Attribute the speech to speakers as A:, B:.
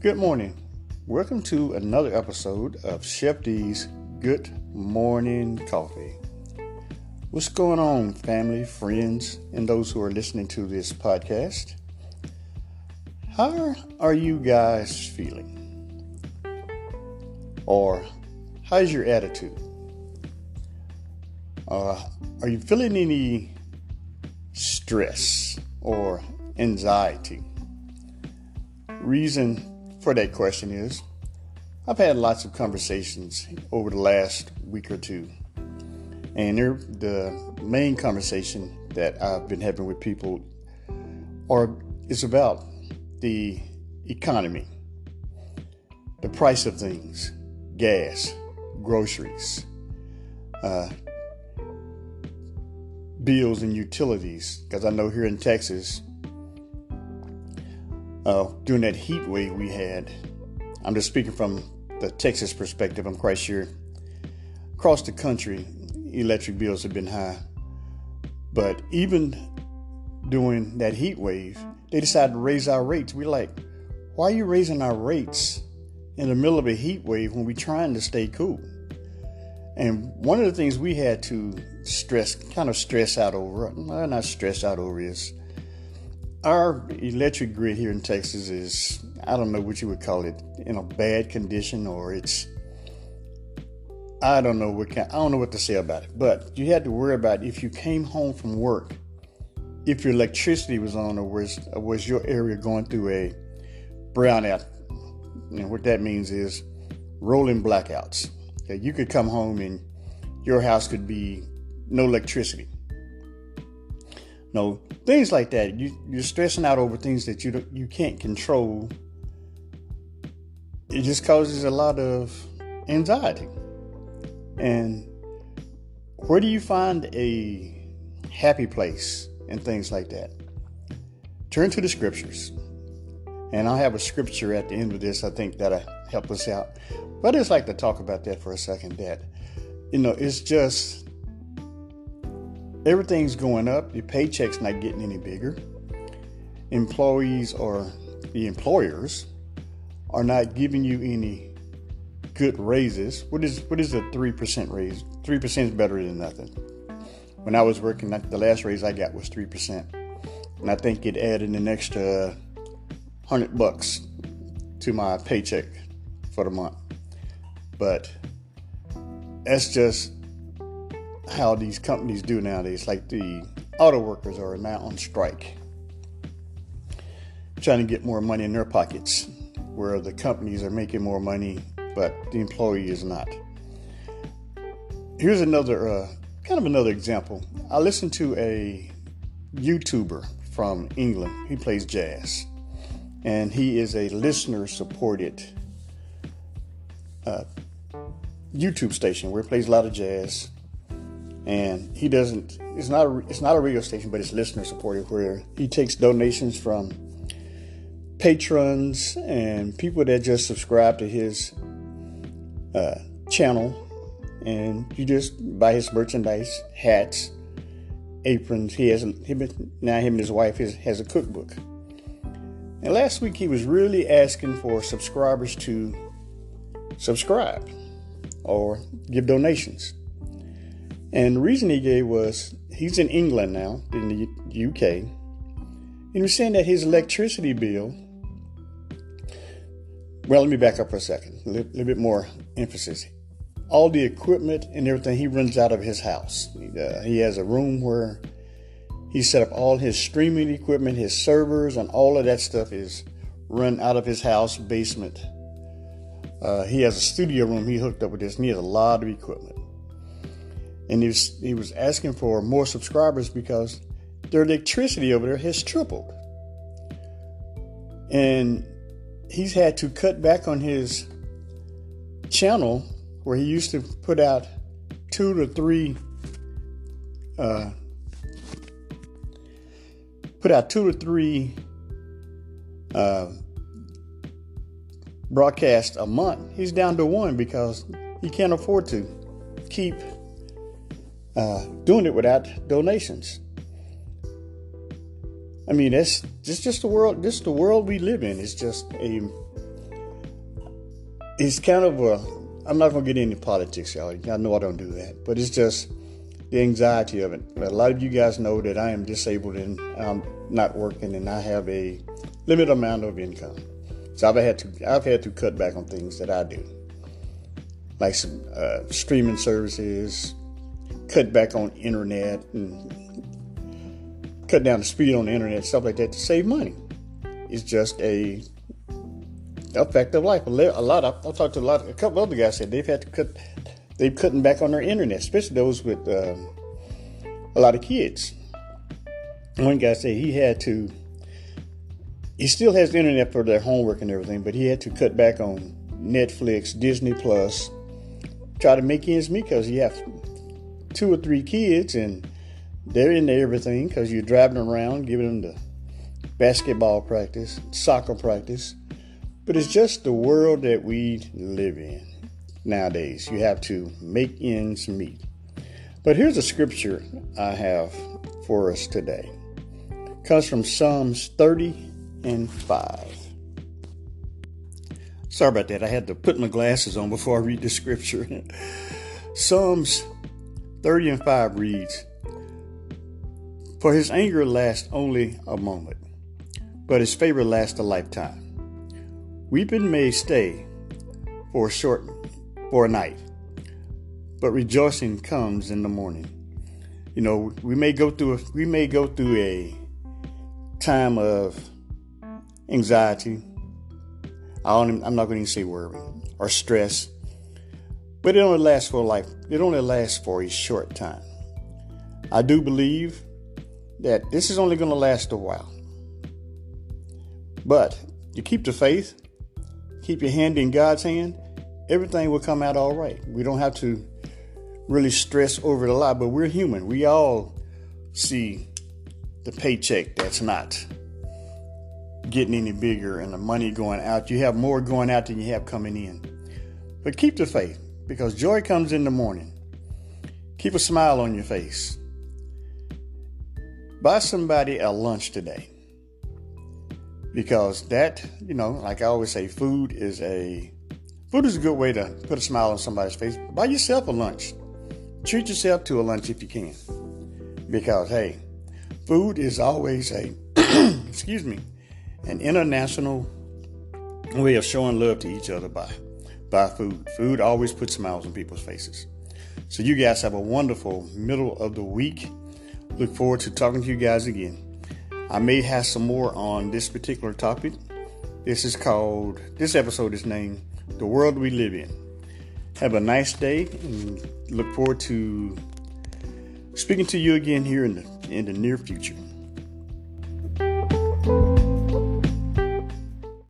A: Good morning. Welcome to another episode of Chef D's Good Morning Coffee. What's going on, family, friends, and those who are listening to this podcast? How are you guys feeling? Or how's your attitude? Uh, are you feeling any stress or anxiety? Reason for that question is I've had lots of conversations over the last week or two. And the main conversation that I've been having with people are is about the economy, the price of things, gas, groceries, uh, bills and utilities. Because I know here in Texas, uh, during that heat wave we had, I'm just speaking from the Texas perspective, I'm quite sure. Across the country, electric bills have been high. But even during that heat wave, they decided to raise our rates. We're like, why are you raising our rates in the middle of a heat wave when we're trying to stay cool? And one of the things we had to stress, kind of stress out over, not stress out over, is our electric grid here in Texas is, I don't know what you would call it, in a bad condition or it's, I don't know what kind, I don't know what to say about it. But you had to worry about if you came home from work, if your electricity was on or was, or was your area going through a brownout. And what that means is rolling blackouts. Okay, you could come home and your house could be no electricity no things like that. You, you're stressing out over things that you you can't control. It just causes a lot of anxiety. And where do you find a happy place and things like that? Turn to the scriptures. And I'll have a scripture at the end of this, I think, that'll help us out. But I just like to talk about that for a second. That, you know, it's just everything's going up. Your paycheck's not getting any bigger. Employees or the employers are not giving you any good raises. What is what is a three percent raise? Three percent is better than nothing. When I was working, the last raise I got was three percent, and I think it added an extra hundred bucks to my paycheck for the month. But that's just how these companies do nowadays. Like the auto workers are now on strike, trying to get more money in their pockets, where the companies are making more money, but the employee is not. Here's another uh, kind of another example. I listened to a YouTuber from England. He plays jazz, and he is a listener-supported uh, YouTube station where he plays a lot of jazz and he doesn't. It's not a. It's not a radio station, but it's listener supported, where he takes donations from patrons and people that just subscribe to his uh, channel, and you just buy his merchandise, hats, aprons. He has him now. Him and his wife has, has a cookbook. And last week he was really asking for subscribers to subscribe or give donations. And the reason he gave was he's in England now, in the UK. And he was saying that his electricity bill, well, let me back up for a second, a little, little bit more emphasis. All the equipment and everything he runs out of his house. Uh, he has a room where he set up all his streaming equipment, his servers, and all of that stuff is run out of his house basement. Uh, he has a studio room he hooked up with this, and he has a lot of equipment and he was, he was asking for more subscribers because their electricity over there has tripled. And he's had to cut back on his channel where he used to put out two to three uh, put out two to three uh, broadcasts a month. He's down to one because he can't afford to keep uh, doing it without donations. I mean, that's just just the world. Just the world we live in. It's just a it's kind of a. I'm not to get into politics, y'all. I know I don't do that, but it's just the anxiety of it. A lot of you guys know that I am disabled and I'm not working, and I have a limited amount of income. So I've had to I've had to cut back on things that I do, like some uh, streaming services, cut back on internet, and cut down the speed on the internet, stuff like that, to save money. It's just a effect of life. A lot of I've talked to a lot. A couple other guys said they've had to cut. They've cutting back on their internet, especially those with uh, a lot of kids. One guy said he had to. He still has the internet for their homework and everything, but he had to cut back on Netflix, Disney Plus, try to make ends meet because you have two or three kids and they're into everything because you're driving around, giving them the basketball practice, soccer practice. But it's just the world that we live in nowadays. You have to make ends meet. But here's a scripture I have for us today. It comes from Psalms 30 and 5. Sorry about that. I had to put my glasses on before I read the scripture. Psalms 30 and 5 reads, For his anger lasts only a moment, but his favor lasts a lifetime. Weeping may stay for a short for a night, but rejoicing comes in the morning. You know, we may go through a, we may go through a time of anxiety. I am not going to say worry or stress, but it only lasts for life. It only lasts for a short time. I do believe that this is only going to last a while. But you keep the faith, keep your hand in God's hand, everything will come out all right. We don't have to really stress over it a lot, but we're human. We all see the paycheck that's not getting any bigger and the money going out. You have more going out than you have coming in. But keep the faith because joy comes in the morning. Keep a smile on your face. Buy somebody a lunch today because that, you know, like I always say, food is a food is a good way to put a smile on somebody's face. Buy yourself a lunch. Treat yourself to a lunch if you can, because hey, food is always a excuse me, an international way of showing love to each other by by food. Food always puts smiles on people's faces. So you guys have a wonderful middle of the week. Look forward to talking to you guys again. I may have some more on this particular topic. This is called, this episode is named The World We Live In. Have a nice day and look forward to speaking to you again here in the, in the near future.